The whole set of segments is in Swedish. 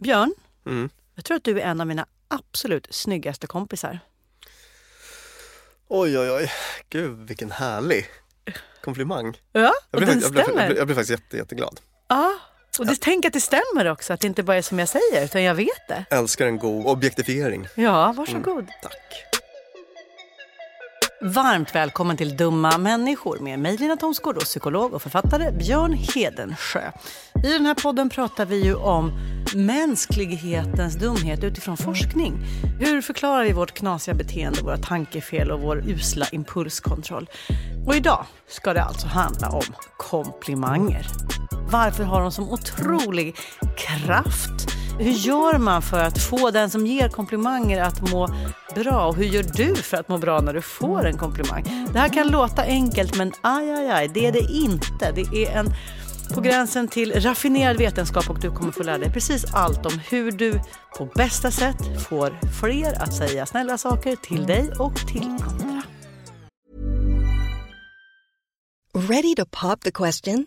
Björn, Mm. jag tror att du är en av mina absolut snyggaste kompisar. Oj, oj, oj. Gud, vilken härlig komplimang. Ja, Jag och blir, den faktiskt, jag blir, jag stämmer. blir, jag blir faktiskt jätte, jätteglad. Ja, och det, tänk att det stämmer också, att det inte bara är som jag säger, utan jag vet det. Älskar en god objektifiering. Ja, varsågod. Tack. Varmt välkommen till Dumma människor med mig Lina Thomsgård och psykolog och författare Björn Hedensjö. I den här podden pratar vi ju om mänsklighetens dumhet utifrån forskning. Hur förklarar vi vårt knasiga beteende, våra tankefel och vår usla impulskontroll? Och idag ska det alltså handla om komplimanger. Varför har de som otrolig kraft? Hur gör man för att få den som ger komplimanger att må bra? Och hur gör du för att må bra när du får en komplimang? Det här kan låta enkelt, men aj, aj, aj, det är det inte. Det är en på gränsen till raffinerad vetenskap och du kommer få lära dig precis allt om hur du på bästa sätt får fler att säga snälla saker till dig och till andra. Ready to pop the question?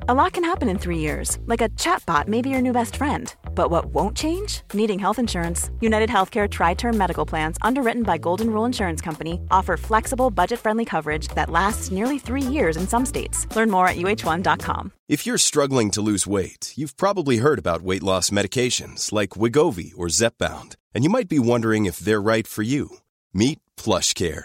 A lot can happen in three years, like a chatbot may be your new best friend. But what won't change? Needing health insurance. United Healthcare Tri Term Medical Plans, underwritten by Golden Rule Insurance Company, offer flexible, budget friendly coverage that lasts nearly three years in some states. Learn more at uh1.com. If you're struggling to lose weight, you've probably heard about weight loss medications like Wigovi or Zepbound, and you might be wondering if they're right for you. Meet PlushCare,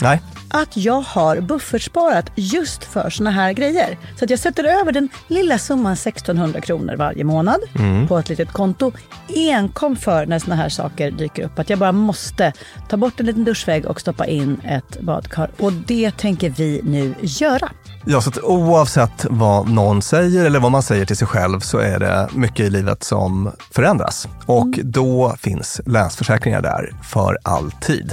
Nej. att jag har buffertsparat just för såna här grejer. Så att jag sätter över den lilla summan 1600 kronor varje månad på ett litet konto. Enkom för när såna här saker dyker upp. Att jag bara måste ta bort en liten duschvägg och stoppa in ett badkar. Och det tänker vi nu göra. Ja, så att oavsett vad någon säger eller vad man säger till sig själv så är det mycket i livet som förändras. Och då finns Länsförsäkringar där för alltid.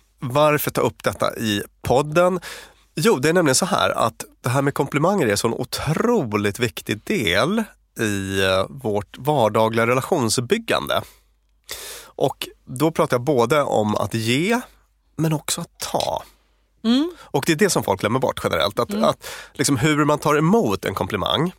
Varför ta upp detta i podden? Jo, det är nämligen så här att det här med komplimanger är så en otroligt viktig del i eh, vårt vardagliga relationsbyggande. Och då pratar jag både om att ge, men också att ta. Och det är det som folk glömmer bort generellt. Att, att liksom hur man tar emot en komplimang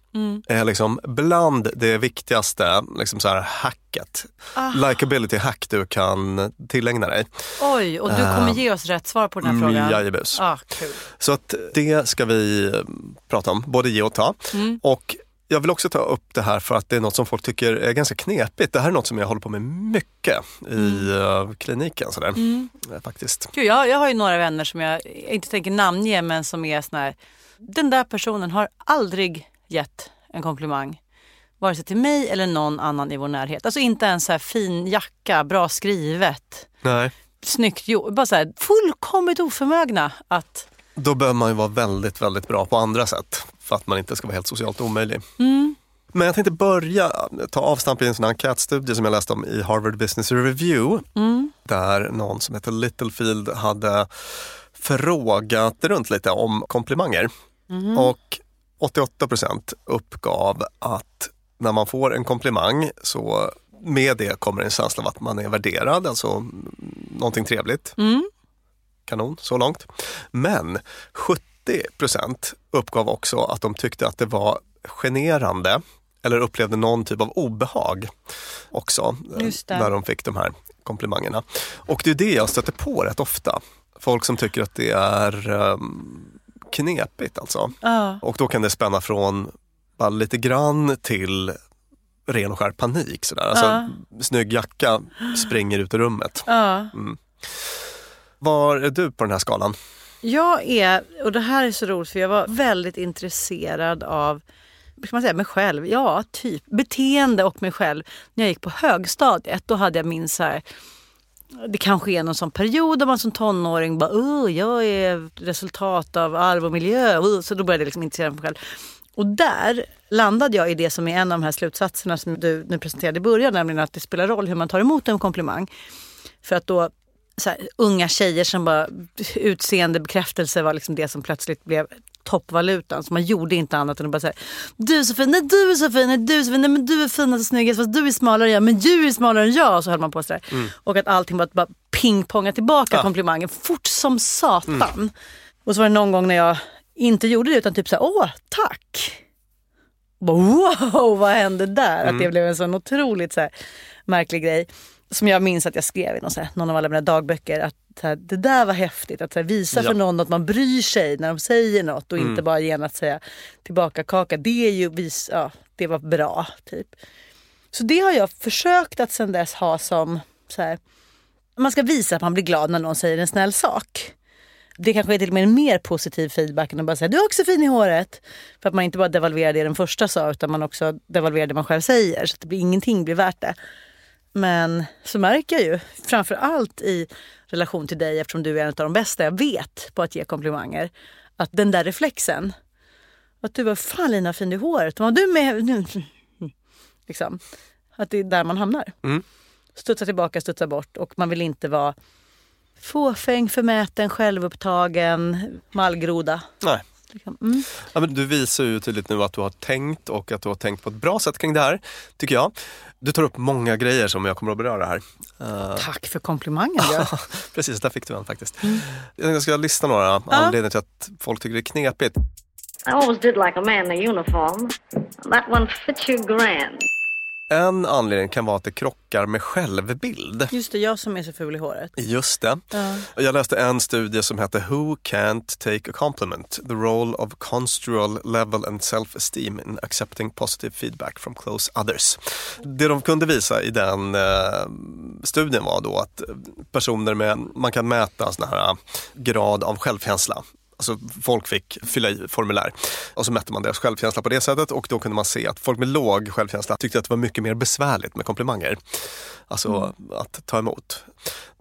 är liksom bland det viktigaste liksom så här hacket. Likeability hack du kan tillägna dig. Oj, och du kommer ge oss rätt svar på den här Mm, frågan. jajebus. Ah, kul. Så att det ska vi prata om, både ge och ta. Och jag vill också ta upp det här för att det är något som folk tycker är ganska knepigt. Det här är något som jag håller på med mycket i eh, kliniken. Sådär. Eh, Faktiskt. Gud, jag, jag har ju några vänner som jag inte tänker namnge men som är sån här. Den där personen har aldrig gett en komplimang. Vare sig till mig eller någon annan i vår närhet. Alltså inte ens så här fin jacka, bra skrivet, Nej. snyggt gjort. Bara så här fullkomligt oförmögna att... Då behöver man ju vara väldigt, väldigt bra på andra sätt för att man inte ska vara helt socialt omöjlig. Men jag tänkte börja ta avstamp i en sån enkätstudie som jag läste om i Harvard Business Review. Där någon som heter Littlefield hade frågat runt lite om komplimanger. Och 88 procent uppgav att när man får en komplimang så med det kommer en känsla av att man är värderad, alltså mm, någonting trevligt. Kanon, så långt. Men 70 procent uppgav också att de tyckte att det var generande eller upplevde någon typ av obehag också eh, när de fick de här komplimangerna. Och det är det jag stöter på rätt ofta. Folk som tycker att det är um, knepigt alltså. Ja. Och då kan det spänna från bara lite grann till ren och skär panik. Sådär. Alltså, Snygg jacka, springer ut ur rummet. Ja. Var är du på den här skalan? Jag är, och det här är så roligt för jag var väldigt intresserad av ska man säga, mig själv, ja typ beteende och mig själv. När jag gick på högstadiet då hade jag min så här, det kanske är någon sån period där man som tonåring bara oh, jag är resultat av arv och miljö. Oh, så då började jag liksom intressera mig själv. Och där landade jag i det som är en av de här slutsatserna som du nu presenterade i början, nämligen att det spelar roll hur man tar emot en komplimang. För att då här, unga tjejer som bara utseende bekräftelse var liksom det som plötsligt blev toppvalutan. Så man gjorde inte annat än att bara säga du är så fin, nej du är så fin, nej du är så fin, nej men du är finast och snyggast fast du är smalare än jag, men du är smalare än jag. Och så höll man på sådär. Och att allting bara, bara pingponga tillbaka komplimangen fort som satan. Och så var det någon gång när jag inte gjorde det utan typ såhär, åh tack. Bara, wow, vad hände där? Att det blev en sån otroligt så här, märklig grej. Som jag minns att jag skrev i någon, här, någon av alla mina dagböcker. Att här, det där var häftigt. Att här, visa Ja. för någon att man bryr sig när de säger något. Och inte bara genast säga tillbaka kaka. Det är ju vis, ja, det var bra. typ. Så det har jag försökt att sen dess ha som så man ska visa att man blir glad när någon säger en snäll sak. Det kanske är till och med en mer positiv feedback än att bara säga du är också fin i håret. För att man inte bara devalverar det den första sa utan man också devalverar det man själv säger. Så att det blir, ingenting blir värt det. Men så märker jag ju, framför allt i relation till dig eftersom du är en av de bästa jag vet på att ge komplimanger. Att den där reflexen. Att du var fan Lina fin i håret. Var du med? Liksom. Att det är där man hamnar. Mm. Studsa tillbaka, studsa bort och man vill inte vara fåfäng, förmäten, självupptagen, mallgroda. Nej. Liksom. Mm. Ja, men du visar ju tydligt nu att du har tänkt och att du har tänkt på ett bra sätt kring det här, tycker jag. Du tar upp många grejer som jag kommer att beröra här. Eh, Tack för komplimangen. Precis, där fick du en faktiskt. Jag ska lista några anledningar till att folk tycker det är knepigt. I always did like a man in a uniform. That one fits you grand. En anledning kan vara att det krockar med självbild. Just det, jag som är så ful i håret. Just det. Jag läste en studie som hette Who Can't Take a Compliment? The Role of Construal Level and Self-Esteem in Accepting Positive Feedback from Close Others. Det de kunde visa i den eh, studien var då att personer med, man kan mäta sån här grad av självkänsla. Alltså folk fick fylla i formulär och så mätte man deras självkänsla på det sättet och då kunde man se att folk med låg självkänsla tyckte att det var mycket mer besvärligt med komplimanger. Alltså mm. att ta emot.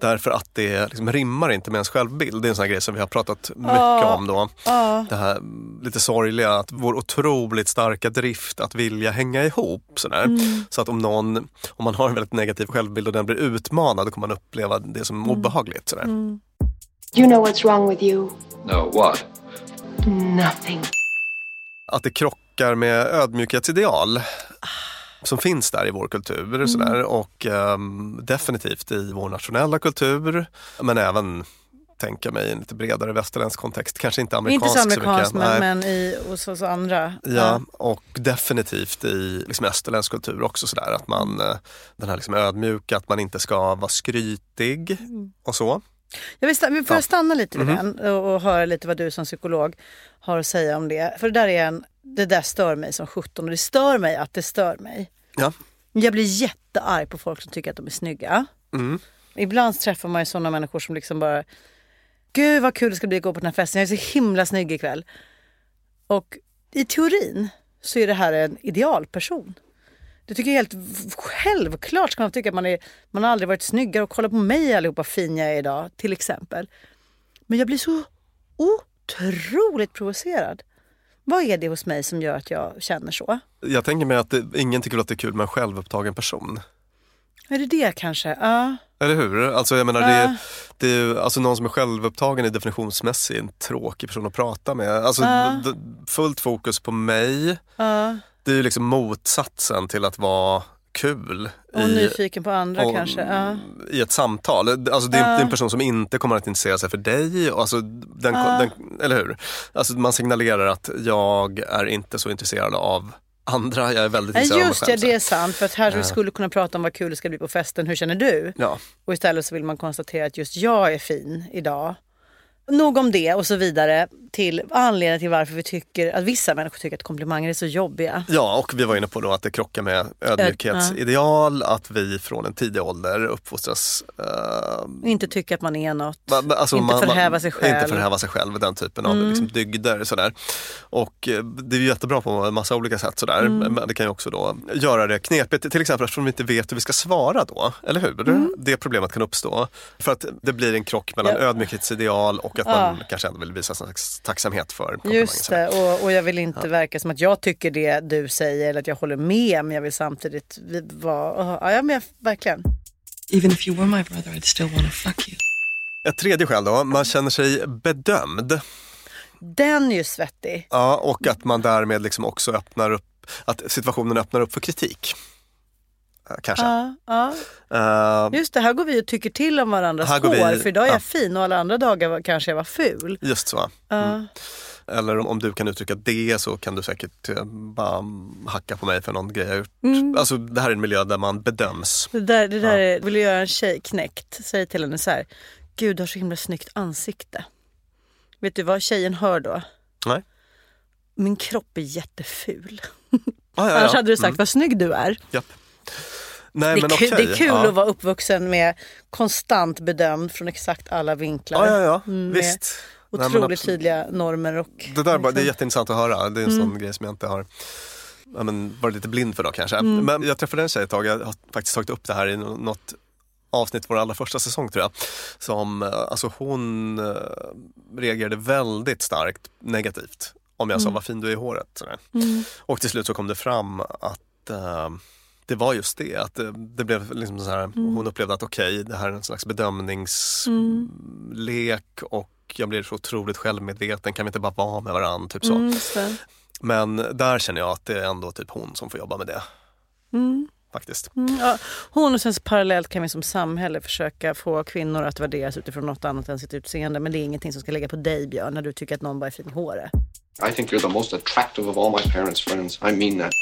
Därför att det liksom rimmar inte med ens självbild. Det är en sån grej som vi har pratat mycket oh. om då. Oh. Det här lite sorgliga, att vår otroligt starka drift att vilja hänga ihop. Sådär. Mm. Så att om någon, om man har en väldigt negativ självbild och den blir utmanad, då kommer man uppleva det som mm. obehagligt. Sådär. Mm. You know what's wrong with you? No, what? Nothing. Att det krockar med ödmjukhetsideal som finns där i vår kultur mm. sådär, och um, definitivt i vår nationella kultur men även tänka mig i en lite bredare västerländsk kontext. Kanske inte amerikansk Inte så amerikansk men, men i, hos oss andra. Ja, ja, och definitivt i liksom österländsk kultur också sådär att man, eh, den här liksom ödmjuka, att man inte ska vara skrytig mm. och så. Jag vill, stanna, får jag stanna lite vid mm. den och, och höra lite vad du som psykolog har att säga om det. För det där, är en, det där stör mig som 17 och det stör mig att det stör mig. Ja. Jag blir jättearg på folk som tycker att de är snygga. Mm. Ibland träffar man ju sådana människor som liksom bara Gud vad kul det ska bli att gå på den här festen, jag är så himla snygg ikväll. Och i teorin så är det här en idealperson. Det tycker jag helt självklart ska man tycka att man, är, man har aldrig varit snyggare och kolla på mig allihopa fin jag är idag till exempel. Men jag blir så otroligt provocerad. Vad är det hos mig som gör att jag känner så? Jag tänker mig att det, ingen tycker att det är kul med en självupptagen person. Är det det kanske? Ja. Eller hur? Alltså jag menar, uh. det, det alltså någon som är självupptagen är definitionsmässigt en tråkig person att prata med. Alltså uh. fullt fokus på mig. Uh det är ju liksom motsatsen till att vara kul. Och i, nyfiken på andra och, kanske. Ja. I ett samtal. Alltså det, är, ja. det är en person som inte kommer att intressera sig för dig. Alltså den, ja. den, eller hur? Alltså man signalerar att jag är inte så intresserad av andra. Jag är väldigt intresserad Just av mig själv. Det, det är sant. För att här ja. skulle kunna prata om vad kul det ska bli på festen. Hur känner du? Ja. Och istället så vill man konstatera att just jag är fin idag. Nog om det och så vidare till anledningen till varför vi tycker att vissa människor tycker att komplimanger är så jobbiga. Ja, och vi var inne på då att det krockar med ödmjukhetsideal, att vi från en tidig ålder uppfostras... Uh, inte tycka att man är något, alltså inte man, förhäva sig själv. Inte förhäva sig själv, den typen av mm. liksom, dygder. Sådär. Och eh, det är jättebra på en massa olika sätt sådär. Mm. Men det kan ju också då göra det knepigt, till exempel eftersom vi inte vet hur vi ska svara då. Eller hur? Mm. Det problemet kan uppstå. För att det blir en krock mellan ja. ödmjukhetsideal och att man kanske ändå vill visa en slags tacksamhet för Just det, och, och jag vill inte ja. verka som att jag tycker det du säger eller att jag håller med men jag vill samtidigt vara, ja men jag, verkligen. Even if you were my brother I'd still wanna fuck you. Ett tredje skäl då, man känner sig bedömd. Den är ju svettig. Ja, och att man därmed liksom också öppnar upp, att situationen öppnar upp för kritik. Kanske. Ja, ja. Uh, just det, här går vi och tycker till om varandras hår. Vi, för idag är ja. jag fin och alla andra dagar kanske jag var ful. Just så. Mm. Eller om, om, du kan uttrycka det så kan du säkert uh, bara hacka på mig för någon grej jag gjort. Mm. Alltså det här är en miljö där man bedöms. Det där, det där är, vill du göra en tjej knäckt, säg till henne så här. Gud du har så himla snyggt ansikte. Vet du vad tjejen hör då? Nej. Min kropp är jätteful. Ah. Annars hade du sagt mm. vad snygg du är. Japp. Nej, det, är kul, det är kul ja. att vara uppvuxen med konstant bedömd från exakt alla vinklar. Ja, ja, ja. Mm, visst. Otroligt Nej, tydliga normer. Och, det, där, liksom. det är jätteintressant att höra. Det är en mm. sån grej som jag inte har ja, men, varit lite blind för då kanske. Mm. Men jag träffade en tjej ett tag, jag har faktiskt tagit upp det här i något avsnitt vår allra första säsong tror jag. Som, eh, alltså hon eh, reagerade väldigt starkt negativt om jag mm. sa vad fin du är i håret. Mm. Och till slut så kom det fram att uh, det var just det, att det, blev liksom så här, mm. hon upplevde att okej, okay, det här är en slags bedömningslek mm. och jag blir så otroligt självmedveten, kan vi inte bara vara med varandra? Typ så. Mm, Men där känner jag att det är ändå typ hon som får jobba med det. Mm. Faktiskt. Mm, ja. Hon och sen parallellt kan vi som samhälle försöka få kvinnor att värderas utifrån något annat än sitt utseende. Men det är ingenting som ska lägga på dig Björn när du tycker att någon bara är fin i håret. I think you're the most attractive of all my parents friends. I mean that.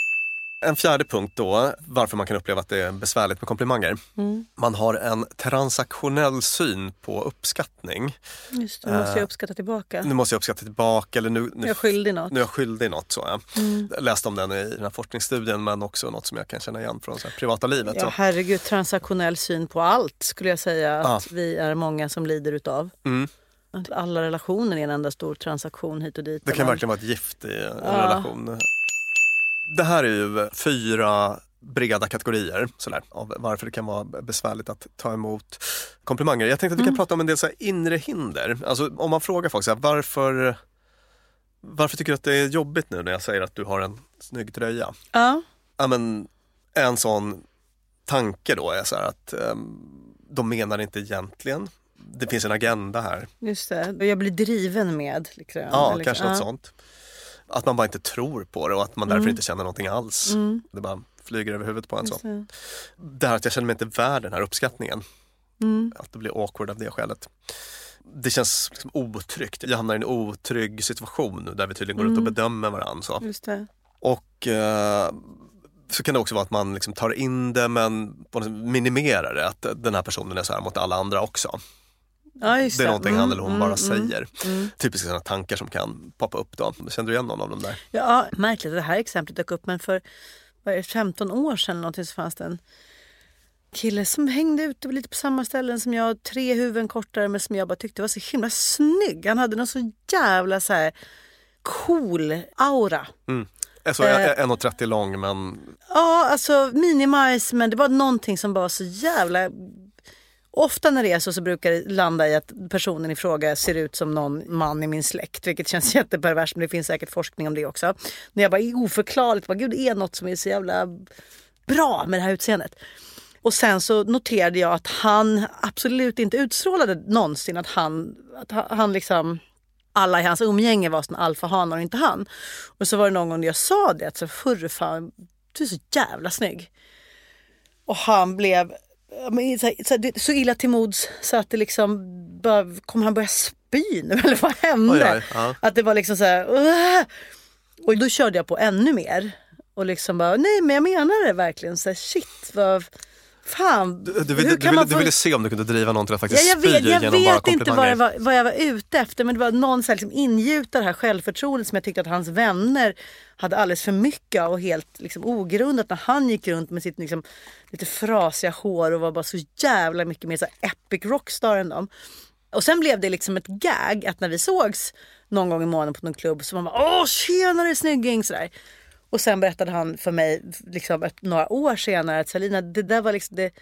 En fjärde punkt då, varför man kan uppleva att det är besvärligt med komplimanger. Mm. Man har en transaktionell syn på uppskattning. Just det, måste jag uppskatta tillbaka. Nu måste jag uppskatta tillbaka eller nu, nu, Jag är skyldig något. nu är jag skyldig något. Så, ja. Mm. Jag läste om den i den här forskningsstudien men också något som jag kan känna igen från så privata livet. Ja, Så. herregud, transaktionell syn på allt skulle jag säga att Ja. vi är många som lider utav. Mm. Alla relationer är en enda stor transaktion hit och dit. Det kan Man- verkligen vara ett gift i en Ja. relation. Det här är ju fyra breda kategorier sådär, av varför det kan vara besvärligt att ta emot komplimanger. Jag tänkte att vi Mm. kan prata om en del så inre hinder. Alltså, om man frågar folk så här, varför, varför tycker du att det är jobbigt nu när jag säger att du har en snygg tröja? Ja, Ja, men, en sån tanke då är så att ehm, de menar inte egentligen. Det finns en agenda här. just det. Jag blir driven med. Liksom. Ja, kanske något ja. sånt. Att man bara inte tror på det och att man därför Mm. inte känner någonting alls. Mm. Det bara flyger över huvudet på en så. Just det. Det här att jag känner mig inte värd den här uppskattningen. Mm. Att det blir awkward av det skälet. Det känns liksom otryggt. Jag hamnar i en otrygg situation där vi tydligen går ut och Mm. bedömer varandra. Så. Och eh, så kan det också vara att man liksom tar in det men minimerar det. Att den här personen är så här mot alla andra också. Ja, Det är någonting han Mm, eller hon mm, bara mm, säger. mm. Typiska sådana tankar som kan poppa upp då. Känner du igen någon av dem där? Ja, märkligt att det här exemplet dök upp men för det, 15 år sedan någonting så fanns det en kille som hängde ute lite på samma ställen som jag, tre huvuden kortare men som jag bara tyckte var så himla snygg. Han hade någon så jävla så här cool aura. Alltså, Eh. jag är 1,30 lång men Ja, alltså minimajs men det var någonting som bara var så jävla... Ofta när det är så så brukar det landa i att personen i fråga ser ut som någon man i min släkt. Vilket känns jätteperverst men det finns säkert forskning om det också. När jag bara är oförklarligt, bara, gud det är något som är så jävla bra med det här utseendet. Och sen så noterade jag att han absolut inte utstrålade någonsin att han, att han, liksom alla i hans umgänge var såna alfahanar och inte han. Och så var det någon gång jag sa det att så förr fan, du är så jävla snygg. Och han blev men så, så, det- så illa till mods så att det liksom bara, kommer han börja spy nu eller vad hände? Oj, oj, ja. Att det var liksom så här, "Åh!" Och då körde jag på ännu mer. Och liksom bara, nej men jag menar det verkligen. Så här, shit vad, fan. du, du, hur du, kan ville, man du få- ville se om du kunde driva någon till att faktiskt Ja, jag vet, jag genom vet inte vad jag, var, vad jag var ute efter men det var någon så här liksom ingjuta det här självförtroendet som jag tyckte att hans vänner hade alldeles för mycket och helt liksom ogrundat när han gick runt med sitt liksom, lite frasiga hår och var bara så jävla mycket mer så epic rockstar än dem. Och sen blev det liksom ett gag att när vi sågs någon gång i månaden på någon klubb så man bara åh tjenare snygging sådär. Och sen berättade han för mig liksom ett, några år senare att Salina det där var liksom det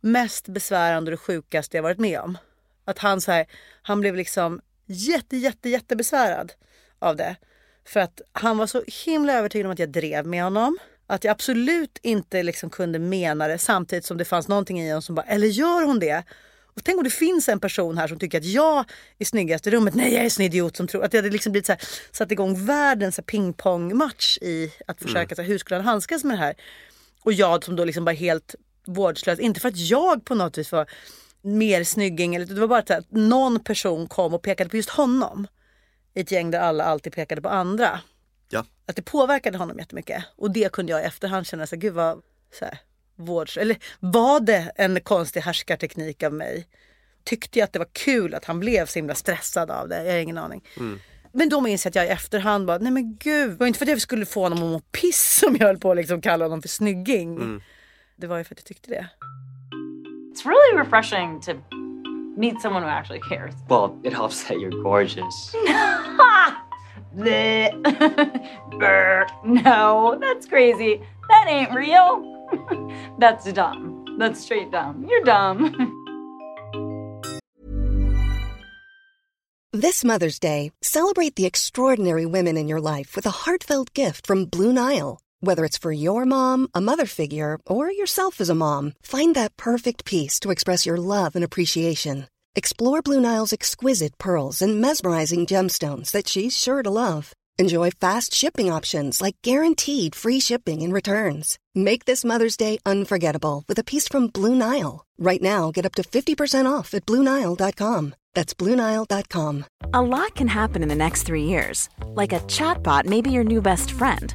mest besvärande och det sjukaste jag varit med om. Att han så här, han blev liksom jätte, jätte, jättebesvärad av det. För att han var så himla övertygad om att jag drev med honom. Att jag absolut inte liksom kunde mena det samtidigt som det fanns någonting i honom som bara, eller gör hon det? Och tänk om det finns en person här som tycker att jag är snyggast i rummet. Nej, jag är en sån idiot som tror att det hade liksom blivit så här, satt igång världens pingpongmatch i att försöka, så här, hur skulle han handskas med det här? Och jag som då liksom bara helt vårdslös, inte för att jag på något vis var mer snygging, eller det var bara så att någon person kom och pekade på just honom. I ett gäng där alla alltid pekade på andra. Ja. Att det påverkade honom jättemycket. Och det kunde jag i efterhand känna så här, gud vad så här, vårds... Eller var det en konstig härskarteknik av mig? Tyckte jag att det var kul att han blev så himla stressad av det? Jag har ingen aning. Men då minns jag att jag i efterhand bara, nej men gud, det var inte för att jag skulle få honom att må piss som jag höll på att liksom kalla honom för snygging. Det var ju för att jag tyckte det. It's really refreshing to meet someone who actually cares. Well, it helps that you're gorgeous. No, that's crazy. That ain't real. that's dumb. That's straight dumb. You're dumb. This Mother's Day, celebrate the extraordinary women in your life with a heartfelt gift from Blue Nile. Whether it's for your mom, a mother figure, or yourself as a mom, find that perfect piece to express your love and appreciation. Explore Blue Nile's exquisite pearls and mesmerizing gemstones that she's sure to love. Enjoy fast shipping options like guaranteed free shipping and returns. Make this Mother's Day unforgettable with a piece from Blue Nile. Right now, get up to 50% off at BlueNile.com. That's BlueNile.com. A lot can happen in the next three years. Like a chatbot may be your new best friend.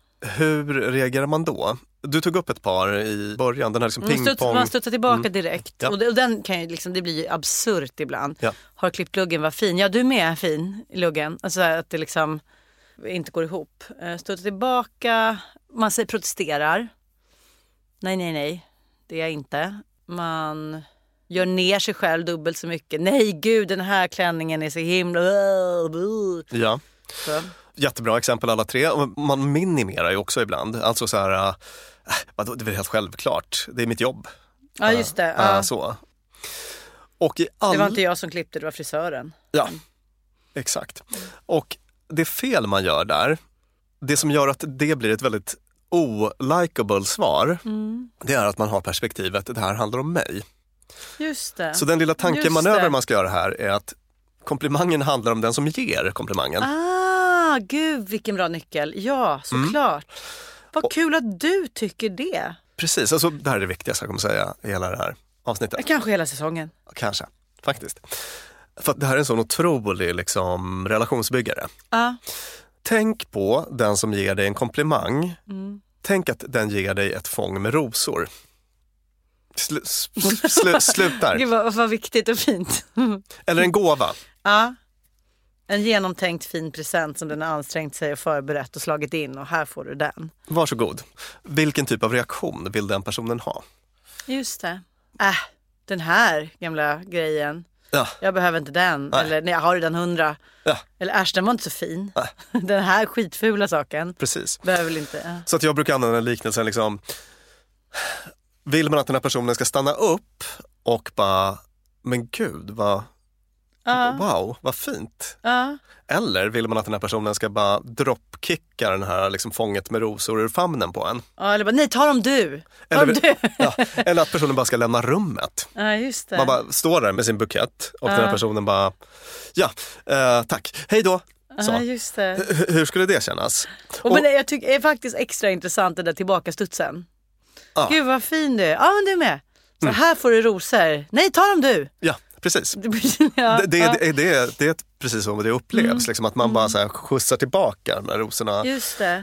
hur reagerar man då? Du tog upp ett par i början, den här liksom Man, studs, pingpong. man studsar tillbaka direkt. Ja. Och, det, och den kan ju liksom, det blir ju absurt ibland. Ja. Har klippt luggen, vad fin. Ja, du med fin i luggen. Alltså att det liksom inte går ihop. Eh, Studsa tillbaka, man säger protesterar. Nej, nej, nej. Det är jag inte. Man gör ner sig själv dubbelt så mycket. Nej, gud, den här klänningen är så himla... Ja. Så. Jättebra exempel alla tre. Man minimerar ju också ibland. Alltså så här, äh, vadå, det är väl helt självklart. Det är mitt jobb. Ja, just det. Äh, Ja. så. Och i all... Det var inte jag som klippte, det var frisören. Ja, exakt. Och det fel man gör där, det som gör att det blir ett väldigt olikable svar, Mm. det är att man har perspektivet, det här handlar om mig. Just det. Så den lilla tankemanöver man ska göra här är att komplimangen handlar om den som ger komplimangen. Ah, gud vilken bra nyckel. Ja, Mm. såklart. Vad kul att du tycker det. Precis, alltså, det här är det viktigaste jag kommer säga i hela det här avsnittet. Kanske hela säsongen. Kanske, faktiskt. För att det här är en sån otrolig liksom, relationsbyggare. Ja. Tänk på den som ger dig en komplimang. Mm. Tänk att den ger dig ett fång med rosor. Slu, sl, slu, slut där. Gud vad, vad viktigt och fint. Eller en gåva. ja. En genomtänkt fin present som den har ansträngt sig och förberett och slagit in och här får du den. Varsågod. Vilken typ av reaktion vill den personen ha? Just det. Äh, den här gamla grejen. Ja, Jag behöver inte den. Nej. Eller nej, har du den hundra? ja Eller äsch, den var inte så fin. Den här skitfula saken. precis. Behöver väl inte. Ja. Så att jag brukar använda liknelsen liksom. Vill man att den här personen ska stanna upp och bara, men gud vad, Ja. wow, vad fint. Ja. Eller vill man att den här personen ska bara dropkicka den här liksom fånget med rosor ur famnen på en? Ja, eller bara, nej ta dem du. Ta Eller, dem du. ja, eller att personen bara ska lämna rummet. Man bara står där med sin bukett och den här personen bara, ja, eh, tack, hej då. Så. Ja, just det. Hur skulle det kännas? Och, men jag tycker det är faktiskt extra intressant den där tillbakastudsen. Ja. Gud vad fin du är. Ja men du med. Så här får du rosor. Nej ta dem du. Ja, precis. ja, Det, det, det, det, det är precis så det upplevs, liksom, att man bara så här skjutsar tillbaka de här rosorna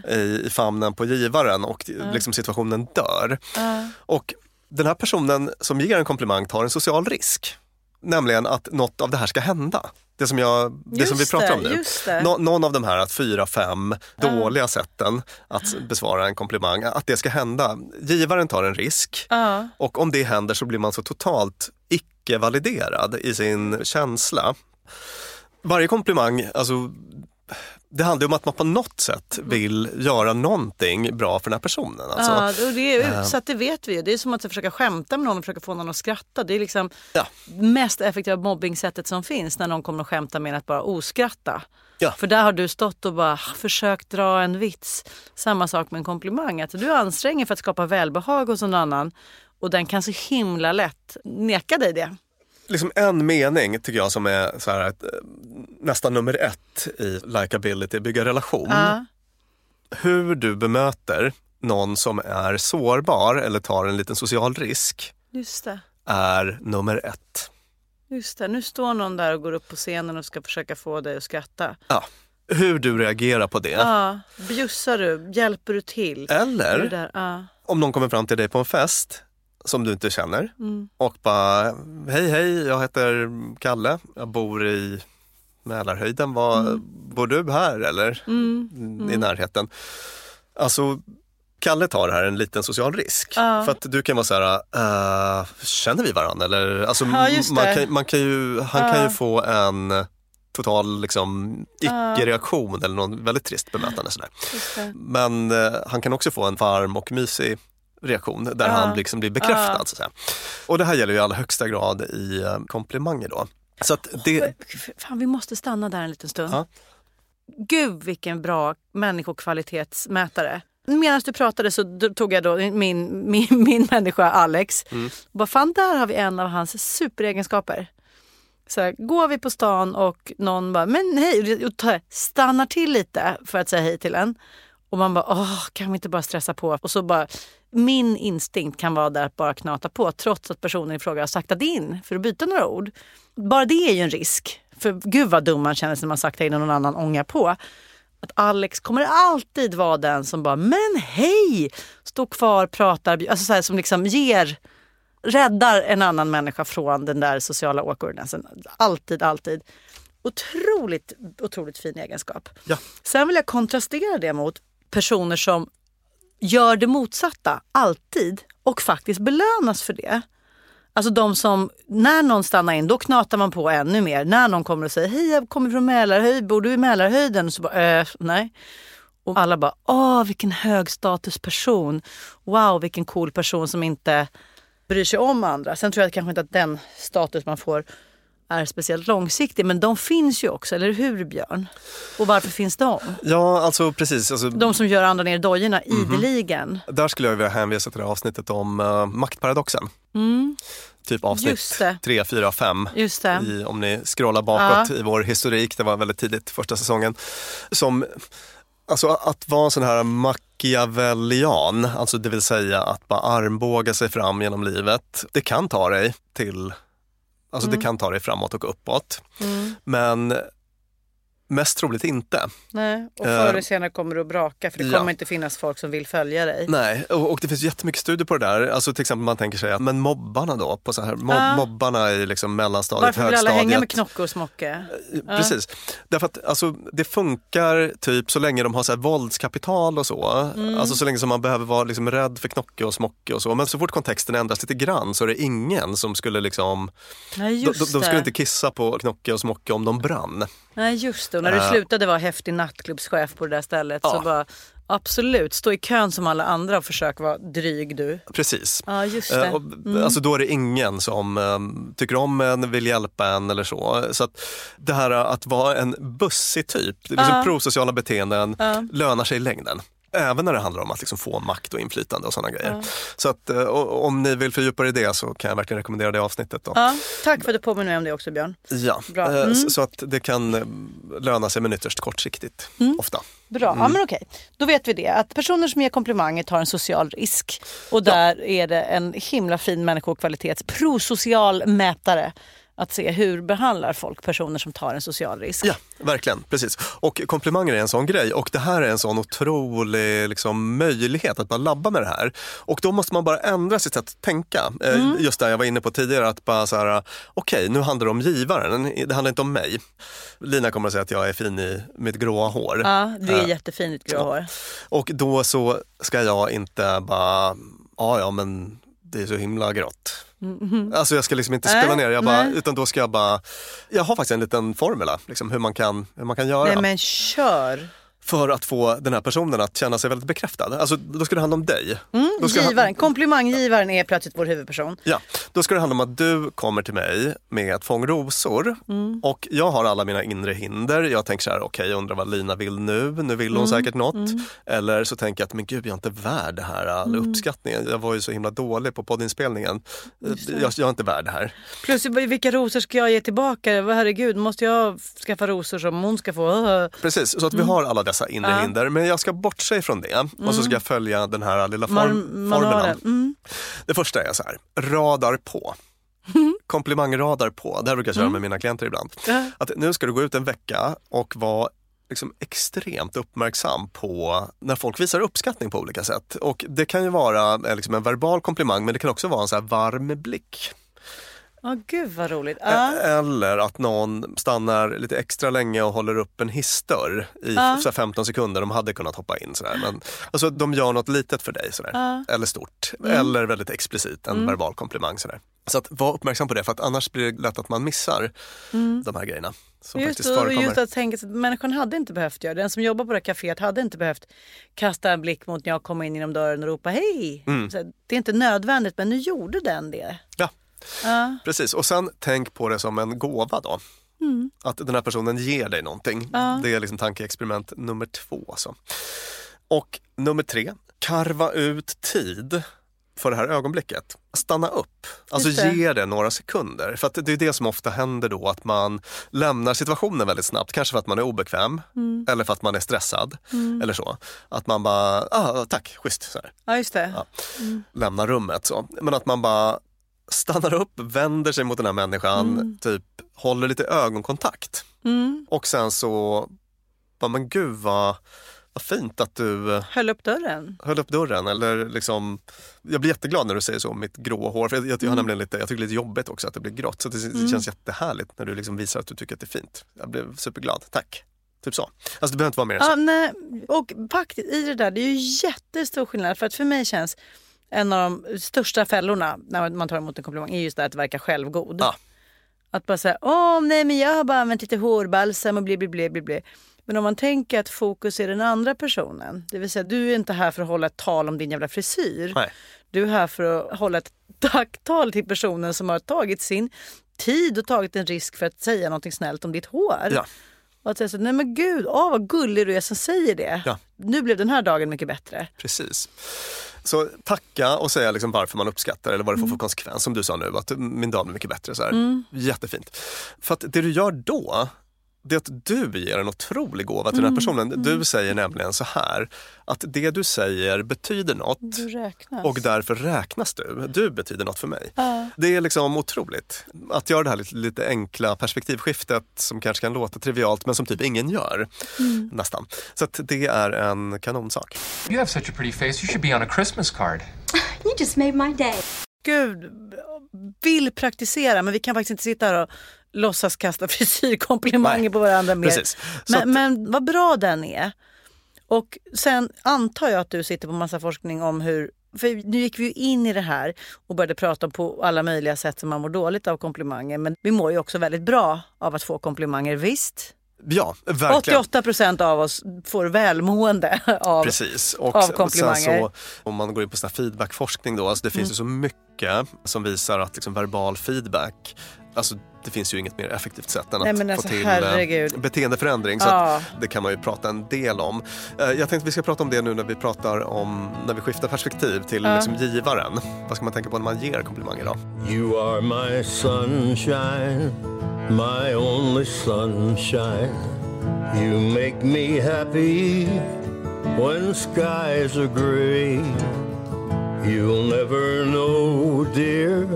i, i famnen på givaren och liksom situationen dör. Ja. Och den här personen som ger en komplimang tar en social risk. Nämligen att något av det här ska hända. Det som, jag, det som vi pratar om nu. Nå, någon av de här att fyra, fem dåliga sätten att besvara en komplimang, att det ska hända. Givaren tar en risk Ja. och om det händer så blir man så totalt icke-validerad i sin känsla. Varje komplimang, alltså det handlar ju om att man på något sätt vill göra någonting bra för den här personen. Alltså, ja, och det är utsatt, det vet vi ju. Det är som att försöka skämta med någon och försöka få någon att skratta. Det är liksom Ja. mest effektiva mobbingsättet som finns när någon kommer och skämta med att bara oskratta. Ja. För där har du stått och bara försökt dra en vits. Samma sak med en komplimang. Att du anstränger för att skapa välbehag hos någon annan och den kan så himla lätt neka dig det. liksom en mening tycker jag som är så här, eh, nästan nummer ett i likability, bygga relation. Ja. Hur du bemöter någon som är sårbar eller tar en liten social risk Just det. är nummer ett. Just det. Nu står någon där och går upp på scenen och ska försöka få dig att skratta. Ja. hur du reagerar på det. Ja, bjussar du? Hjälper du till? Eller där? Ja. om någon kommer fram till dig på en fest som du inte känner Mm. och bara hej hej jag heter Kalle, jag bor i Mälarhöjden, Var, bor du här eller Mm. i närheten? Alltså Kalle tar här en liten social risk. Ja. För att du kan vara så här, "Eh, känner vi varandra? Eller, alltså, Ja, man kan, man kan ju, han kan Ja. ju få en total liksom, icke-reaktion eller någon väldigt trist bemötande. Sådär. Men eh, han kan också få en varm och mysig reaktion där Ja. han liksom blir bekräftad. Ja. Så. Och det här gäller ju i allra högsta grad i eh, komplimanger då. Så att det, Fan, vi måste stanna där en liten stund. Ja. Gud vilken bra människokvalitetsmätare. Medan du pratade så tog jag då min, min, min människa Alex. Mm. Bara, fan där har vi en av hans superegenskaper. Så här, går vi på stan och någon bara, men hej, och stannar till lite för att säga hej till en. Och man bara, åh, kan vi inte bara stressa på? Och så bara, min instinkt kan vara där att bara knata på trots att personen i fråga har saktat in för att byta några ord. Bara det är ju en risk. För gud vad dum man känner sig när man saktar in och någon annan ångar på. Att Alex kommer alltid vara den som bara, men hej! Står kvar, pratar, alltså så här, som liksom ger räddar en annan människa från den där sociala awkwardnessen. Alltid, alltid. Otroligt, otroligt fin egenskap. Ja. Sen vill jag kontrastera det mot personer som gör det motsatta, alltid, och faktiskt belönas för det. Alltså de som, när någon stannar in, då knatar man på ännu mer. När någon kommer och säger, hej jag kommer från Mälarhöjd, bor du i Mälarhöjden? Så bara, äh, nej. Och alla bara, åh vilken högstatusperson. Wow vilken cool person som inte bryr sig om andra. Sen tror jag kanske inte att den status man får är speciellt långsiktig. Men de finns ju också, eller hur Björn? Och varför finns de? ja, alltså precis. Alltså, De som gör andra ner i dojorna Mhm. ideligen. Där skulle jag vilja hänvisa till det avsnittet om uh, maktparadoxen. Typ Mm. Just avsnitt det. 3, 4, 5. Just det. I, om ni scrollar bakåt Ja. i vår historik, det var väldigt tidigt första säsongen. Som, alltså att vara en sån här machiavellian, alltså det vill säga att bara armbåga sig fram genom livet. Det kan ta dig till, alltså Mm. det kan ta dig framåt och uppåt. Men mest troligt inte. Nej, och Eh, förr eller senare kommer du att braka för det ja. kommer inte finnas folk som vill följa dig. Nej, och, och det finns jättemycket studier på det där. Alltså till exempel man tänker sig men mobbarna då, på så här, mob, Ja. mobbarna i liksom mellanstadiet, Varför vill alla högstadiet. hänga med Knocke och Smocke? Ja. Precis. Därför att alltså, det funkar typ så länge de har så här våldskapital och så. Mm. Alltså så länge som man behöver vara liksom rädd för Knocke och Smocke och så. Men så fort kontexten ändras lite grann så är det ingen som skulle liksom... Nej, De, de, de skulle det. inte kissa på Knocke och Smocke om de brann. Nej, just det. Och när du Eh. slutade vara häftig nattklubbschef på det där stället så Ja. bara absolut, stå i kön som alla andra och försök vara dryg du. Precis. Ja, just det. Eh, och, Mm. Alltså då är det ingen som eh, tycker om en, vill hjälpa en eller så. Så att det här att vara en bussig typ, liksom Ja. prosociala beteenden, Ja. lönar sig i längden. Även när det handlar om att liksom få makt och inflytande och sådana grejer. Så att, eh, och, om ni vill fördjupa er i det så kan jag verkligen rekommendera det avsnittet. Då. Ja, tack för att du påminner mig om det också Björn. Ja, eh, Mm. så, att det kan eh, löna sig men ytterst kortsiktigt. Ofta. Bra, Mm. ja men okej. Då vet vi det. Att personer som ger komplimanger tar en social risk. Och där är det en himla fin människokvalitets prosocial mätare. Att se hur behandlar folk personer som tar en social risk. Ja, verkligen. Precis. Och komplimanger är en sån grej och det här är en sån otrolig liksom, möjlighet att bara labba med det här. Och då måste man bara ändra sitt sätt att tänka. Eh, Mm. Just det jag var inne på tidigare, att bara så här, okej nu handlar det om givaren, det handlar inte om mig. Lina kommer att säga att jag är fin i mitt gråa hår. Ja, du är Eh, jättefin i ditt grå hår. Och då så ska jag inte bara, ja ja men det är så himla grått. Alltså jag ska liksom inte spela ner, jag bara, utan då ska jag bara, jag har faktiskt en liten formula liksom, hur, man kan, hur man kan göra. Nej men kör. För att få den här personen att känna sig väldigt bekräftad. Alltså, då ska det handla om dig. Mm, Då ska givaren, han- komplimanggivaren är plötsligt vår huvudperson. Ja, då ska det handla om att du kommer till mig med ett fång rosor Mm. och jag har alla mina inre hinder. Jag tänker så här, okej jag undrar vad Lina vill nu, nu vill hon Mm, säkert något. mm. Eller så tänker jag att men gud jag är inte värd det här, all Mm. uppskattningen. Jag var ju så himla dålig på poddinspelningen. Jag, jag är inte värd det här. Plus vilka rosor ska jag ge tillbaka? Herregud, måste jag skaffa rosor som hon ska få? Precis, så att vi Mm. har alla dessa inre Ja. hinder. Men jag ska bortse ifrån det och så Mm. ska jag följa den här lilla form, formulan. Mm. Det första är så här, radar på. Komplimangradar på, det här brukar jag köra Mm. med mina klienter ibland. Att nu ska du gå ut en vecka och vara liksom extremt uppmärksam på när folk visar uppskattning på olika sätt. Och det kan ju vara eh, liksom en verbal komplimang men det kan också vara en så här varm blick. Ja, gud vad roligt. Ja. Eller att någon stannar lite extra länge och håller upp en hissdörr i här 15 sekunder. De hade kunnat hoppa in. Sådär. Men, alltså, de gör något litet för dig. Sådär. Ja. Eller stort. Mm. Eller väldigt explicit, en Mm. verbal komplimang. Sådär. Så att var uppmärksam på det för att annars blir det lätt att man missar Mm. de här grejerna. Som Just, faktiskt förekommer. just att tänka sig att människan hade inte behövt göra det. Den som jobbar på det här kaféet hade inte behövt kasta en blick mot när jag kom in genom dörren och ropa hej. Mm. Så det är inte nödvändigt men nu gjorde den det. Ja, Ja. precis. Och sen tänk på det som en gåva då. Mm. Att den här personen ger dig någonting. Ja. Det är liksom tankeexperiment nummer två. Alltså. Och nummer tre, karva ut tid för det här ögonblicket. Stanna upp, alltså det. ge det några sekunder. För att det är det som ofta händer då, att man lämnar situationen väldigt snabbt. Kanske för att man är obekväm Mm. eller för att man är stressad. Mm. Eller så. Att man bara, ah, tack, schysst. Så här Ja, just det. Ja. Mm. lämnar rummet. Så. Men att man bara stannar upp, vänder sig mot den här människan, Mm. typ håller lite ögonkontakt. Mm. Och sen så, bara, men gud vad, vad fint att du eh, Höll upp dörren. höll upp dörren. Eller liksom, jag blir jätteglad när du säger så om mitt gråa hår. För jag, jag, jag, Mm. nämligen lite, jag tycker det är lite jobbigt också att det blir grått. Så det, det Mm. känns jättehärligt när du liksom visar att du tycker att det är fint. Jag blev superglad, tack. Typ så. Alltså det behöver inte vara mer än så. Ja, nej. Och faktiskt i det där, det är ju jättestor skillnad. För att för mig känns en av de största fällorna när man tar emot en komplimang är just det att verka självgod. Ja. Att bara säga, åh nej men jag har bara använt lite hårbalsam och bli bli bli bli bli. Men om man tänker att fokus är den andra personen, det vill säga du är inte här för att hålla ett tal om din jävla frisyr. Nej. Du är här för att hålla ett tacktal till personen som har tagit sin tid och tagit en risk för att säga någonting snällt om ditt hår. Ja. Och att säga så, nej men gud, åh vad gullig du är som säger det. Ja. Nu blev den här dagen mycket bättre. Precis. Så tacka och säga liksom varför man uppskattar eller vad det får Mm. för konsekvens. Som du sa nu, att min dag blir mycket bättre. Så här. Mm. Jättefint. För att det du gör då, det är att du ger en otrolig gåva till den Mm. här personen. Du säger nämligen så här, att det du säger betyder något och därför räknas du. Du betyder något för mig. Ja. Det är liksom otroligt. Att göra det här lite, lite enkla perspektivskiftet som kanske kan låta trivialt men som typ ingen gör. Mm. Nästan. Så att det är en kanonsak. You have such a pretty face. You should be on a Christmas card. You just made my day. Gud, vill praktisera men vi kan faktiskt inte sitta här och låtsas kasta frisyrkomplimanger Nej, på varandra mer. precis. Så att- Men, men vad bra den är. Och sen antar jag att du sitter på massa forskning om hur för nu gick vi ju in i det här och började prata på alla möjliga sätt som man mår dåligt av komplimanger. Men vi mår ju också väldigt bra av att få komplimanger, visst? Ja, verkligen. 88 procent av oss får välmående av, Precis. Och av komplimanger. Sen så, om man går in på sån här feedbackforskning då, alltså det finns Mm. ju så mycket som visar att liksom verbal feedback, alltså det finns ju inget mer effektivt sätt än Nej, att men få alltså, till herregud. eh, beteendeförändring. Så Ja. att det kan man ju prata en del om. Eh, Jag tänkte att vi ska prata om det nu när vi pratar om, när vi skiftar perspektiv till Ja. liksom givaren. Vad ska man tänka på när man ger komplimanger då? You are my sunshine, my only sunshine. You make me happy when skies are gray. You'll never know, dear,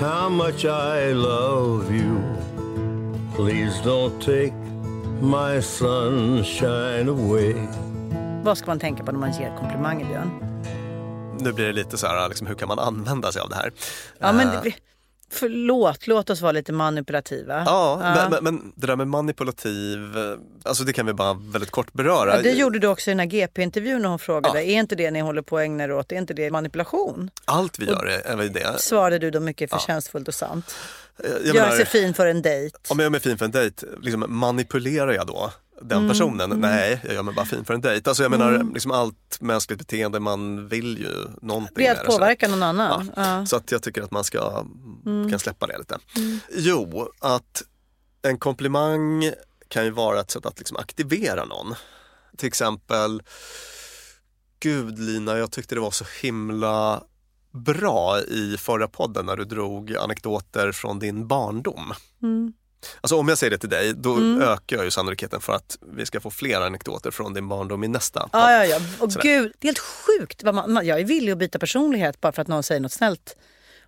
how much I love you. Please don't take my sunshine away. Vad ska man tänka på när man ger komplimanger, Björn? Nu blir det lite så här, liksom, hur kan man använda sig av det här? Ja, men Eh, vi- förlåt, låt oss vara lite manipulativa. Ja, Men, men, men det där med manipulativ, alltså det kan vi bara väldigt kort beröra. Ja, det gjorde du också i den här GP-intervjun när hon frågade, är inte det ni håller på att ägna er åt, är inte det manipulation? Allt vi gör är, väl det. Svarade du då mycket förtjänstfullt och sant. Jag Gör menar- sig fin för en dejt. Om jag gör mig fin för en dejt, liksom, manipulerar jag då den Mm, personen? mm. Nej, jag gör mig bara fin för en dejt. Alltså jag Mm. menar, liksom allt mänskligt beteende, man vill ju någonting Det är att påverka någon annan. Ja. Ja. Så att jag tycker att man ska Mm. kan släppa det lite. Mm. Jo, att en komplimang kan ju vara ett sätt att liksom aktivera någon. Till exempel, Gud Lina, jag tyckte det var så himla bra i förra podden när du drog anekdoter från din barndom. Mm. Alltså om jag säger det till dig, då Mm. ökar jag ju sannolikheten för att vi ska få fler anekdoter från din barndom i nästa. Ja, ja, ja. Och Sådär. gud, det är helt sjukt. vad Man, jag är villig att byta personlighet bara för att någon säger något snällt.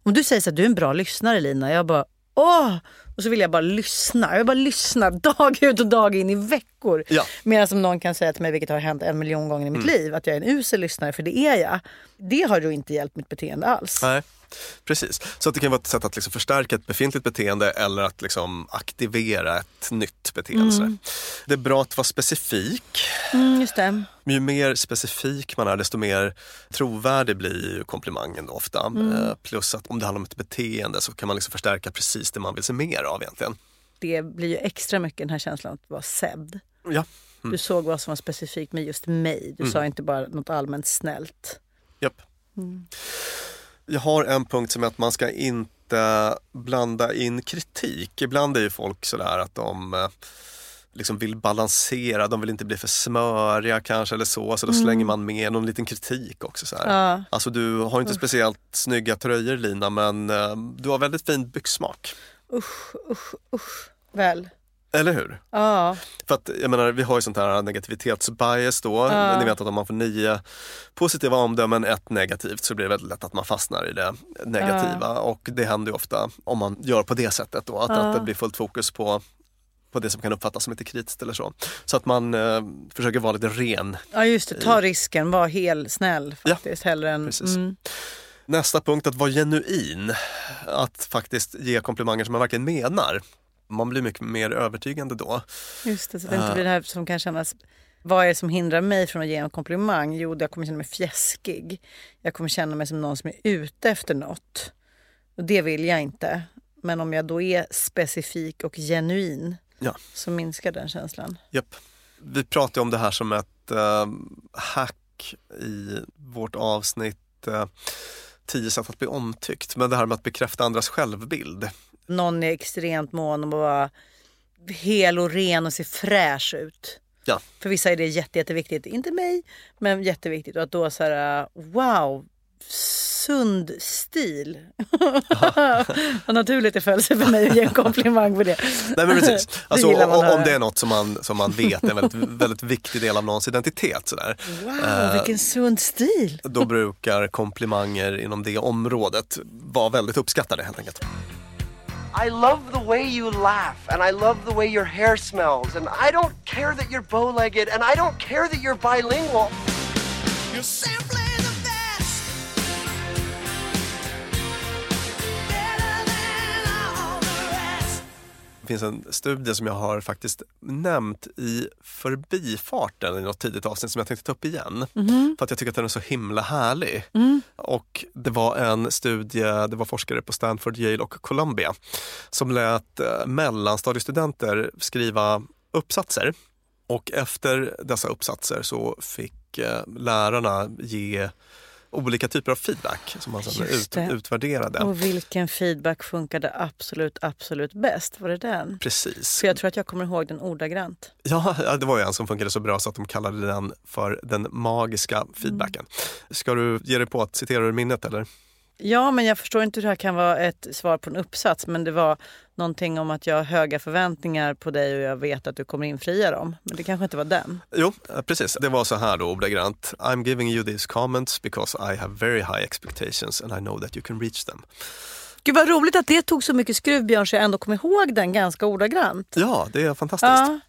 Om du säger så att du är en bra lyssnare Lina, jag bara åh! Och så vill jag bara lyssna. Jag vill bara lyssna dag ut och dag in i veckor. Ja. Medan som någon kan säga till mig, vilket har hänt en miljon gånger i mitt Mm. liv, att jag är en usel lyssnare, för det är jag. Det har ju inte hjälpt mitt beteende alls. Nej, precis. Så att det kan vara ett sätt att liksom förstärka ett befintligt beteende eller att liksom aktivera ett nytt beteende. Mm. Det är bra att vara specifik. Mm, just det. Ju mer specifik man är desto mer trovärdig blir ju komplimangen då ofta. Mm. Eh, Plus att om det handlar om ett beteende så kan man liksom förstärka precis det man vill se mer av egentligen. Det blir ju extra mycket den här känslan att vara sedd. Ja. Du såg vad som var specifikt med just mig. Du Mm. sa inte bara något allmänt snällt. Japp. Mm. Jag har en punkt som är att man ska inte blanda in kritik. Ibland är ju folk sådär att de eh, liksom vill balansera, de vill inte bli för smöriga kanske eller så, så då Mm. slänger man med någon liten kritik också. Så här. Ja. Alltså du har inte Usch. speciellt snygga tröjor Lina men eh, du har väldigt fin byxsmak. Usch, usch, usch. Väl? Eller hur? Ja. För att jag menar, vi har ju sånt här negativitetsbias då. Ja. Ni vet att om man får nio positiva omdömen, ett negativt så blir det väldigt lätt att man fastnar i det negativa. Och det händer ju ofta om man gör på det sättet då, att, Ja. att det blir fullt fokus på på det som kan uppfattas som lite kritiskt eller så. Så att man eh, försöker vara lite ren. Ja just det, ta risken, var helt snäll faktiskt. Hellre än... precis. Mm. Nästa punkt, att vara genuin. Att faktiskt ge komplimanger som man verkligen menar. Man blir mycket mer övertygande då. Just det, så det inte Eh. blir det här som kan kännas... Vad är det som hindrar mig från att ge en komplimang? Jo, jag kommer känna mig fjäskig. Jag kommer känna mig som någon som är ute efter något. Och det vill jag inte. Men om jag då är specifik och genuin Ja. så minskar den känslan. Japp. Vi pratade om det här som ett eh, hack i vårt avsnitt eh, 10 sätt att bli omtyckt. Men det här med att bekräfta andras självbild. Någon är extremt mån om att vara hel och ren och se fräsch ut. Ja. För vissa är det jätte, jätteviktigt. Inte mig, men jätteviktigt. Och att då så här, wow, sund stil. Vad naturligt det föll sig för mig att ge en komplimang för det. Nej men precis. Det Alltså, man om, om det är något som man, som man vet är en väldigt, väldigt viktig del av någons identitet. Sådär. Wow, Eh, vilken sund stil. Då brukar komplimanger inom det området vara väldigt uppskattade helt enkelt. I love the way you laugh, and I love the way your hair smells, and I don't care that you're bow legged, and I don't care that you're bilingual. You're simply finns en studie som jag har faktiskt nämnt i förbifarten i något tidigt avsnitt som jag tänkte ta upp igen. Mhm. För att jag tycker att den är så himla härlig. Mm. Och det var en studie, det var forskare på Stanford, Yale och Columbia som lät eh, mellanstadiestudenter skriva uppsatser. Och efter dessa uppsatser så fick eh, lärarna ge olika typer av feedback som man Just ut, utvärderade. Och vilken feedback funkade absolut, absolut bäst? Var det den? Precis. För jag tror att jag kommer ihåg den ordagrant. Ja, det var ju en som funkade så bra så att de kallade den för den magiska feedbacken. Ska du ge dig på att citera ur minnet eller? Ja, men jag förstår inte hur det här kan vara ett svar på en uppsats. Men det var någonting om att jag har höga förväntningar på dig och jag vet att du kommer infria dem. Men det kanske inte var den. Jo, eh, precis. Det var så här då ordagrant. I'm giving you these comments because I have very high expectations and I know that you can reach them. Gud vad roligt att det tog så mycket skruv Björn så jag ändå kom ihåg den ganska ordagrant. Ja, det är fantastiskt. Ja.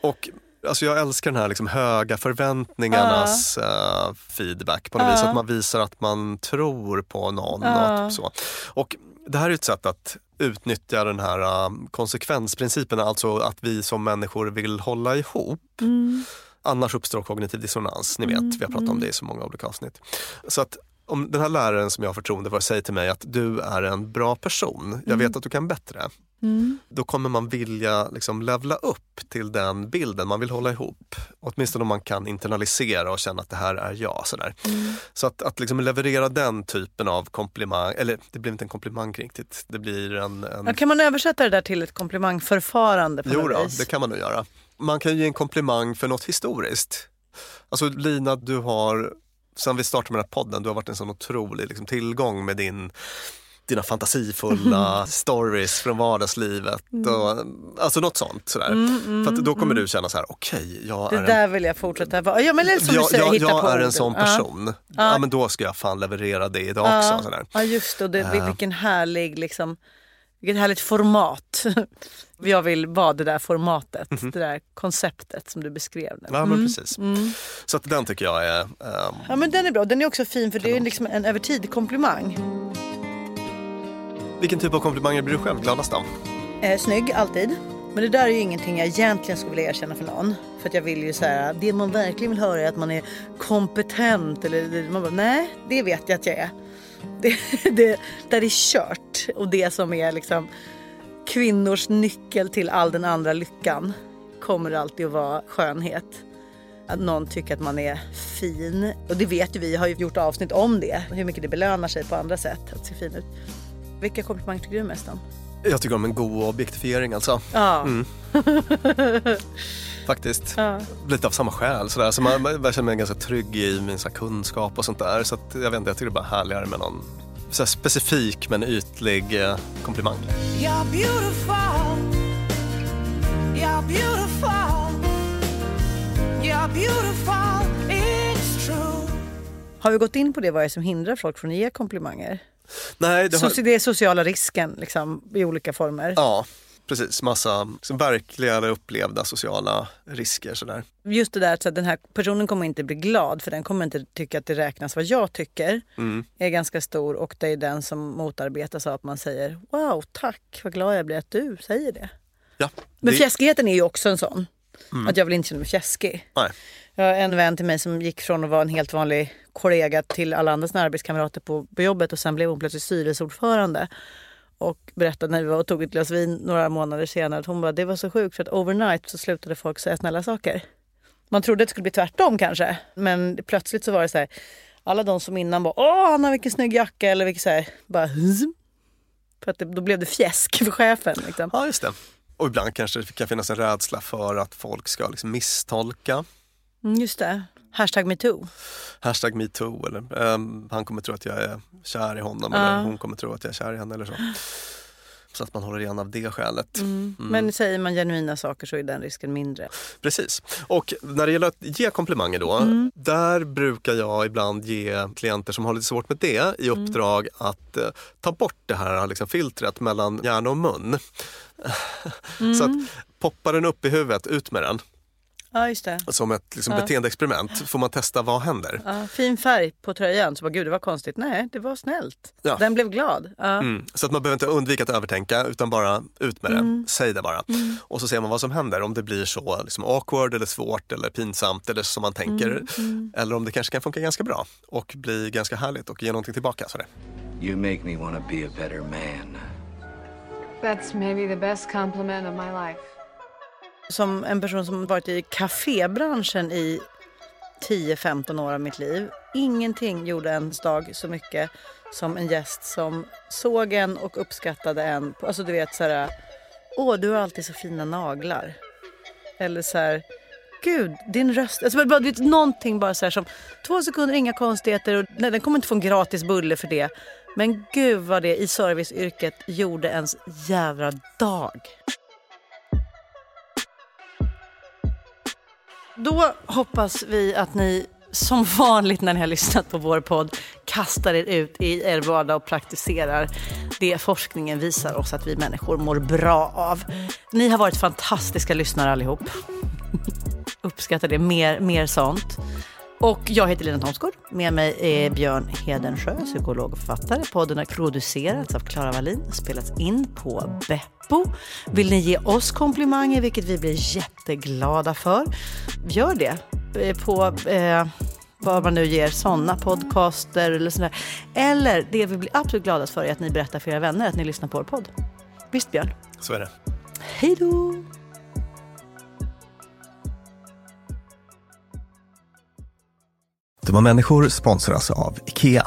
Och alltså jag älskar den här liksom höga förväntningarnas eh, feedback på något Ja. vis. Att man visar att man tror på någon. Ja. Och, så. och det här är ett sätt att utnyttja den här eh, konsekvensprincipen, alltså att vi som människor vill hålla ihop. Mm. Annars uppstår kognitiv dissonans, ni vet, Mm, vi har pratat om mm. det i så många olika avsnitt. Så att om den här läraren som jag har förtroende för säger till mig att du är en bra person, jag Mm. vet att du kan bättre. Mm. Då kommer man vilja liksom levla upp till den bilden man vill hålla ihop. Åtminstone om man kan internalisera och känna att det här är jag. Sådär. Mm. Så att, att liksom leverera den typen av komplimang, eller det blir inte en komplimang riktigt, det blir en... en... Ja, kan man översätta det där till ett komplimangförfarande på Jo då, det kan man nog göra. Man kan ge en komplimang för något historiskt. Alltså Lina, du har, sen vi startade med den här podden, du har varit en sån otrolig liksom, tillgång med din dina fantasifulla stories från vardagslivet. Och, alltså något sånt. Sådär. Mm, mm, För då kommer mm. du känna så här, okej, jag Det är en där vill jag fortsätta vara. Ja, men eller som jag, du säger, jag, hitta jag på är en orden. sån person. Ja. Ja. men då ska jag fan leverera det idag Ja. också. Sådär. Ja just det, och det, Ja. vilken härlig liksom, Vilket härligt format. Jag vill vara det där formatet, Mhm. det där konceptet som du beskrev. Nu. Ja, men Mm. precis. Mm. Så att den tycker jag är... ehm, Ja men den är bra. Den är också fin för det är liksom en över tid komplimang vilken typ av komplimanger blir du själv gladast av? Eh, snygg, alltid. Men det där är ju ingenting jag egentligen skulle vilja erkänna för någon. För att jag vill ju säga, det man verkligen vill höra är att man är kompetent. Eller man bara, nej, det vet jag att jag är. Det, det där är kört. Och det som är liksom kvinnors nyckel till all den andra lyckan kommer alltid att vara skönhet. Att någon tycker att man är fin. Och det vet ju vi, har ju gjort avsnitt om det. Hur mycket det belönar sig på andra sätt att se fin ut. Vilka komplimanger tycker du mest om? Jag tycker om en god objektifiering alltså. Ja. Mm, faktiskt. Ja. Lite av samma skäl. Sådär. Så man, man känner mig ganska trygg i min så här, kunskap och sånt där. Så att, jag vet inte, jag tycker det är bara härligare med någon så här, specifik men ytlig eh, komplimang. You're beautiful. You're beautiful. You're beautiful. It's true. Har vi gått in på det vad är det som hindrar folk från att ge komplimanger? Nej, det har... Det är sociala risken liksom, i olika former. Ja, precis. Massa liksom, verkliga eller upplevda sociala risker sådär. Just det där att den här personen kommer inte bli glad för den kommer inte tycka att det räknas vad jag tycker. Mm. är ganska stor och det är den som motarbetas av att man säger wow tack vad glad jag blir att du säger det. Ja, Men det- fjäskigheten är ju också en sån. Mm. Att jag vill inte känna mig fjäskig. Nej. Jag har en vän till mig som gick från att vara en helt vanlig kollega till alla andra sina arbetskamrater på, på jobbet och sen blev hon plötsligt styrelseordförande. Och berättade när vi var och tog ett glas vin några månader senare att hon bara det var så sjukt för att overnight så slutade folk säga snälla saker. Man trodde att det skulle bli tvärtom kanske. Men plötsligt så var det så här. Alla de som innan var åh Anna vilken snygg jacka eller vilket så här, bara zzz. För att det, då blev det fjäsk för chefen. Liksom. Ja, just det. Och ibland kanske det kan finnas en rädsla för att folk ska liksom misstolka. Mm, just det. Hashtag metoo. Hashtag metoo eller ehm, han kommer tro att jag är kär i honom Ja. eller hon kommer tro att jag är kär i henne eller så. Så att man håller igen av det skälet. Mm. Mm. Men säger man genuina saker så är den risken mindre. Precis. Och när det gäller att ge komplimanger då, Mm. där brukar jag ibland ge klienter som har lite svårt med det i Mm. uppdrag att eh, ta bort det här liksom, filtret mellan hjärna och mun. Så att Mm. poppar den upp i huvudet, ut med den. Ja, just det. Som ett liksom, Ja. beteendeexperiment får man testa vad händer. Ja, fin färg på tröjan. Så bara, gud det var konstigt. Nej, det var snällt. Ja. Den blev glad. Ja. Mm. Så att man behöver inte undvika att övertänka utan bara ut med det. Mm. Säg det bara. Mm. Och så ser man vad som händer. Om det blir så liksom awkward eller svårt eller pinsamt eller som man tänker. Mm, mm. Eller om det kanske kan funka ganska bra och bli ganska härligt och ge någonting tillbaka. Så det. You make me want to be a better man. That's maybe the best compliment of my life. Som en person som varit i kafébranschen i 10-15 år av mitt liv. Ingenting gjorde ens dag så mycket som en gäst som såg en och uppskattade en. Alltså du vet så här, åh du har alltid så fina naglar. Eller så här, gud din röst. Alltså bara, vet, någonting bara så här som två sekunder, inga konstigheter. Och, nej, den kommer inte få en gratis bulle för det. Men gud vad det i serviceyrket gjorde ens jävla dag. Då hoppas vi att ni som vanligt när ni har lyssnat på vår podd kastar er ut i er vardag och praktiserar det forskningen visar oss att vi människor mår bra av. Ni har varit fantastiska lyssnare allihop. Uppskattar det. Mer, mer sånt. Och jag heter Lina Thomsgård. Med mig är Björn Hedensjö, psykolog och författare. Podden har producerats av Klara Wallin och spelats in på Beppo. Vill ni ge oss komplimanger, vilket vi blir jätteglada för, gör det Eh, på eh, vad man nu ger, sådana podcaster eller sådär. Eller det vi blir absolut gladast för är att ni berättar för era vänner att ni lyssnar på vår podd. Visst Björn? Så är det. Hej då! Dumma människor sponsras av IKEA.